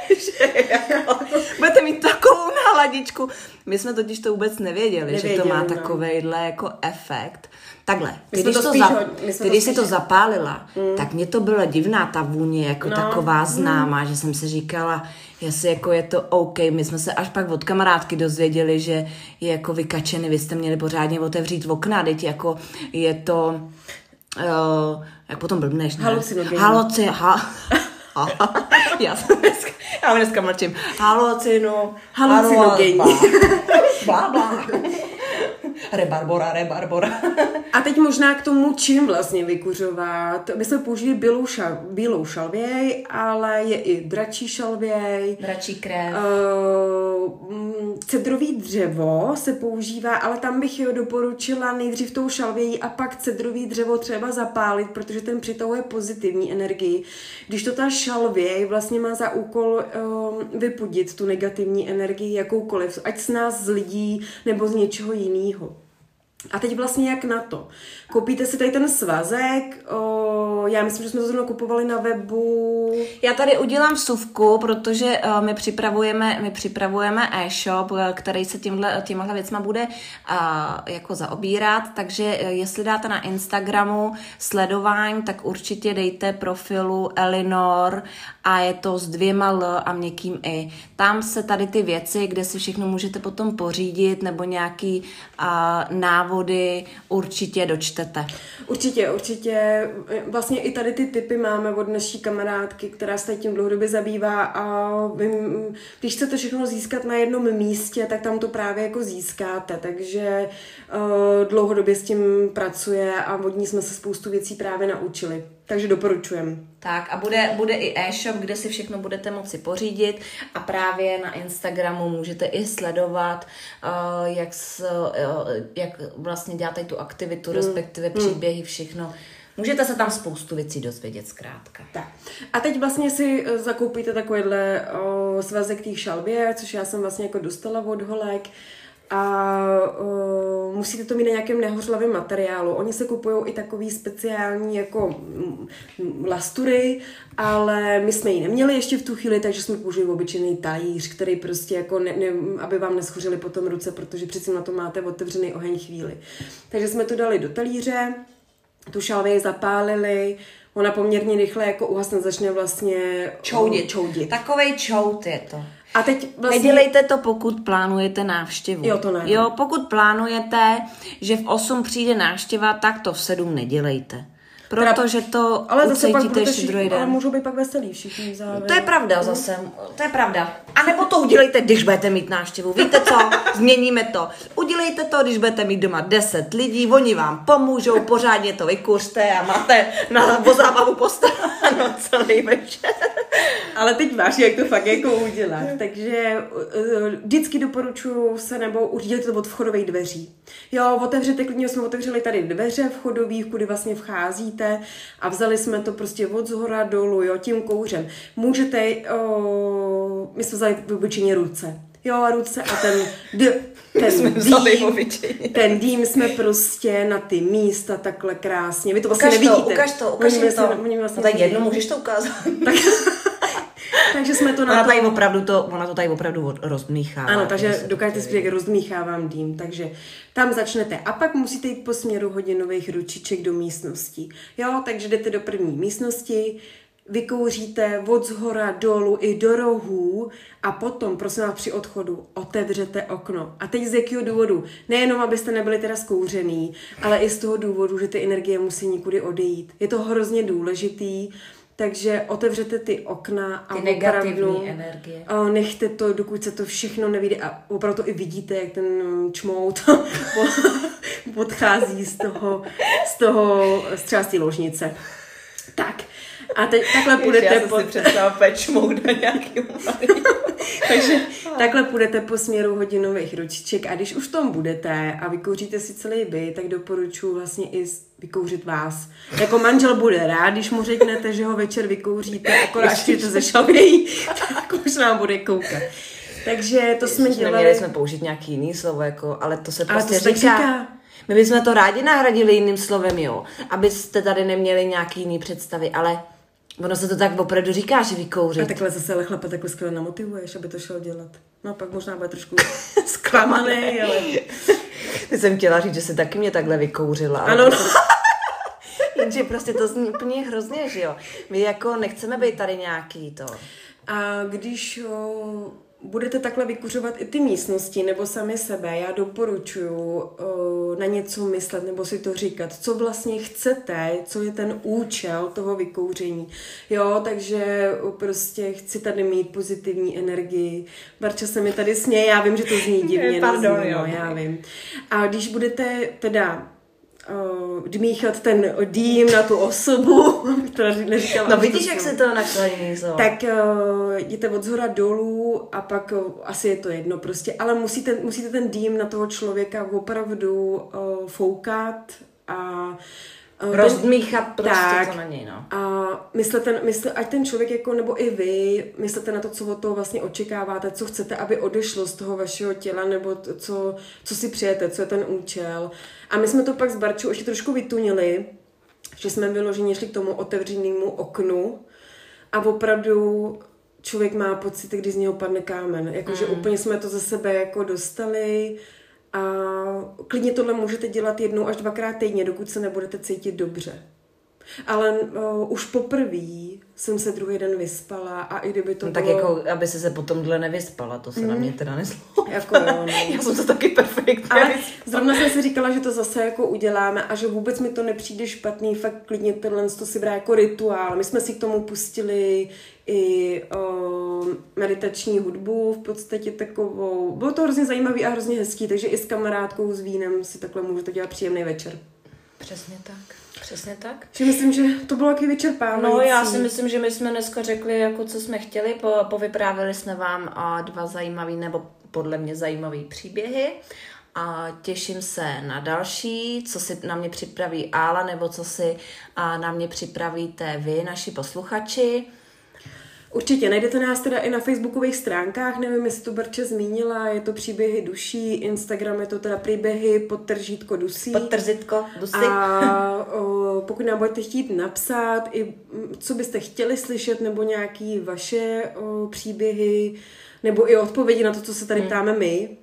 že jako, budete mít takovou náladičku. My jsme totiž to vůbec nevěděli, nevěděli že to má no. takovejhle jako efekt. Takhle, ty, když, to to za, ty, když si to zapálila, mm. tak mě to byla divná ta vůně, jako no. taková mm. známá, mm. že jsem si říkala, jestli jako je to OK. My jsme se až pak od kamarádky dozvěděli, že je jako vykačený, vy jste měli pořádně otevřít okna, teď jako je to, uh, jak potom blbneš, ne? Halucinogenní. Haluci, ha, (laughs) já jsem dneska, já dneska mlčím. Halucino, halucinogenní. Blá, (laughs) blá. Rebarbora, rebarbora. A teď možná k tomu, čím vlastně vykuřovat. My jsme použili bílou, šal, bílou šalvěj, ale je i dračí šalvěj. Dračí krev. Uh, cedrový dřevo se používá, ale tam bych jo doporučila nejdřív tou šalvějí a pak cedrový dřevo třeba zapálit, protože ten přitahuje pozitivní energii. Když to ta šalvěj vlastně má za úkol uh, vypudit tu negativní energii jakoukoliv, ať z nás z lidí nebo z něčeho jiného. A teď vlastně jak na to? Koupíte si tady ten svazek, o, já myslím, že jsme to zrovna kupovali na webu. Já tady udělám suvku, protože uh, my připravujeme, my připravujeme e-shop, eh, který se tímhle, tímhle věcma bude uh, jako zaobírat, takže jestli dáte na Instagramu sledování, tak určitě dejte profilu Elinor a je to s dvěma L a měkkým I. Tam se tady ty věci, kde si všechno můžete potom pořídit, nebo nějaký uh, návody určitě dočtete. Určitě, určitě. Vlastně i tady ty typy máme od naší kamarádky která se tím dlouhodobě zabývá a vím, když chcete všechno získat na jednom místě, tak tam to právě jako získáte, takže uh, dlouhodobě s tím pracuje a od ní jsme se spoustu věcí právě naučili. Takže doporučujem. Tak a bude, bude i e-shop, kde si všechno budete moci pořídit a právě na Instagramu můžete i sledovat, uh, jak, s, uh, jak vlastně děláte tu aktivitu, mm. respektive mm. příběhy, všechno. Můžete se tam spoustu věcí dozvědět zkrátka. Tak. A teď vlastně si eh, zakoupíte takovýhle o, svazek té šalbě, což já jsem vlastně jako dostala od holek a uh, musíte to mít na nějakém nehořlavém materiálu. Oni se kupují i takový speciální jako lastury, ale my jsme ji neměli ještě v tu chvíli, takže jsme použili obyčejný talíř, který prostě jako, ne, ne, aby vám neschořily potom ruce, protože přeci na to máte otevřený oheň chvíli. Takže jsme to dali do talíře, tu šalvěj zapálili, ona poměrně rychle jako uhasne, začne vlastně čoudit. čoudit. Takovej čout je to. A teď vlastně... Nedělejte to, pokud plánujete návštěvu. Jo, to ne. Jo, pokud plánujete, že v 8 přijde návštěva, tak to v 7 nedělejte. Protože to ale zase pak ještě druhý den. Ale můžou být pak veselí všichni závěr. To je pravda no. zase, to je pravda. A nebo to udělejte, když budete mít návštěvu. Víte co? Změníme to. Udělejte to, když budete mít doma 10 lidí, oni vám pomůžou, pořádně to vykuřte a máte na zábavu postaráno celý večer. Ale teď máš, jak to fakt jako udělat. Takže uh, vždycky doporučuji se nebo udělat to od vchodových dveří. Jo, otevřete, klidně jsme otevřeli tady dveře vchodových, kudy vlastně vcházíte a vzali jsme to prostě od zhora dolů, jo, tím kouřem. Můžete, uh, my jsme vzali obyčejně ruce. Jo, ruce a ten, d, (laughs) ten, jsme dým, ten dým jsme prostě na ty místa takhle krásně. Vy to vlastně ukaž nevidíte. To, ukaž to, ukaž to. to. Vlastně no tak jedno můžeš to ukázat. tak, (laughs) (laughs) takže jsme to na ona to... Tady opravdu to, ona to tady opravdu rozmíchá. Ano, takže dokážete si jak rozmíchávám dým, takže tam začnete. A pak musíte jít po směru hodinových ručiček do místnosti. Jo, takže jdete do první místnosti, vykouříte od zhora dolů i do rohů a potom, prosím vás, při odchodu otevřete okno. A teď z jakého důvodu? Nejenom, abyste nebyli teda zkouřený, ale i z toho důvodu, že ty energie musí nikudy odejít. Je to hrozně důležitý, takže otevřete ty okna a ty negativní energie. nechte to, dokud se to všechno nevíde a opravdu to i vidíte, jak ten čmout (laughs) odchází z toho, z toho, z té ložnice. Tak, a teď takhle půjdete po... si pečmout na nějaký (laughs) Takže takhle půjdete po směru hodinových ručiček a když už v tom budete a vykouříte si celý byt, tak doporučuji vlastně i vykouřit vás. Jako manžel bude rád, když mu řeknete, že ho večer vykouříte, akorát to ze šavějí, (laughs) tak už nám bude koukat. Takže to jsme dělali. Neměli jsme použít nějaký jiný slovo, jako, ale to se prostě to říká. říká. My bychom to rádi nahradili jiným slovem, jo, abyste tady neměli nějaký jiný představy, ale Ono se to tak opravdu říká, že vykouřit. A takhle zase ale chlapa takhle skvěle namotivuješ, aby to šel dělat. No pak možná bude trošku (laughs) zklamaný, ale... (laughs) Ty jsem chtěla říct, že se taky mě takhle vykouřila. Ano, no. (laughs) Jenže prostě to zní úplně hrozně, že jo. My jako nechceme být tady nějaký to. A když o, budete takhle vykuřovat i ty místnosti nebo sami sebe, já doporučuji uh, na něco myslet nebo si to říkat, co vlastně chcete, co je ten účel toho vykouření. Jo, takže prostě chci tady mít pozitivní energii. Barča se mi tady směje, já vím, že to zní (laughs) divně. Pardon, nezní, jo. No, já vím. A když budete teda uh, dmíchat ten dým na tu osobu, (laughs) která neříkala. No vidíš, jak se to nakladí Tak uh, jděte od zhora dolů a pak uh, asi je to jedno prostě, ale musíte, musíte ten dým na toho člověka opravdu uh, foukat a Eh, Rozdmíchat prostě tak, to na něj, no. A myslete, mysle, ať ten člověk jako, nebo i vy, myslete na to, co od toho vlastně očekáváte, co chcete, aby odešlo z toho vašeho těla, nebo to, co, co si přijete, co je ten účel. A my jsme to pak s Barčou ještě trošku vytunili, že jsme vyloženě šli k tomu otevřenému oknu a opravdu člověk má pocit, když z něho padne kámen. Jakože mm. úplně jsme to ze sebe jako dostali, a klidně tohle můžete dělat jednou až dvakrát týdně, dokud se nebudete cítit dobře. Ale uh, už poprvé jsem se druhý den vyspala a i kdyby to no, bylo... tak jako, aby se se potom dle nevyspala, to se mm. na mě teda neslo. (laughs) Jako jo, no. Já jsem to taky perfektně Ale zrovna jsem si říkala, že to zase jako uděláme a že vůbec mi to nepřijde špatný, fakt klidně tohle to si brá jako rituál. My jsme si k tomu pustili i o, meditační hudbu, v podstatě takovou. Bylo to hrozně zajímavý a hrozně hezký, takže i s kamarádkou s vínem si takhle můžete dělat příjemný večer. Přesně tak. Přesně tak. Že myslím, že to bylo taky vyčerpávající. No já si myslím, že my jsme dneska řekli, jako co jsme chtěli, po, povyprávili jsme vám a dva zajímavý nebo podle mě zajímavý příběhy a těším se na další, co si na mě připraví Ála nebo co si a na mě připravíte vy, naši posluchači. Určitě, najdete nás teda i na facebookových stránkách, nevím, jestli to Barče zmínila, je to příběhy duší, Instagram je to teda příběhy podtržítko dusí. Podtržítko dusí. A o, pokud nám budete chtít napsat, i co byste chtěli slyšet, nebo nějaký vaše o, příběhy, nebo i odpovědi na to, co se tady hmm. ptáme my,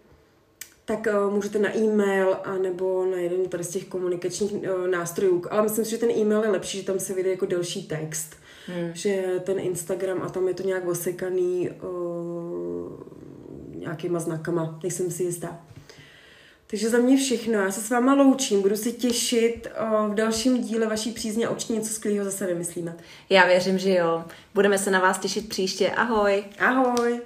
tak uh, můžete na e-mail a nebo na jeden tady z těch komunikačních uh, nástrojů. Ale myslím si, že ten e-mail je lepší, že tam se vyjde jako delší text. Hmm. Že ten Instagram a tam je to nějak osekaný uh, nějakýma znakama, nejsem si jistá. Takže za mě všechno. Já se s váma loučím. Budu se těšit uh, v dalším díle vaší přízně a určitě něco skvělého zase vymyslíme. Já věřím, že jo. Budeme se na vás těšit příště. Ahoj. Ahoj.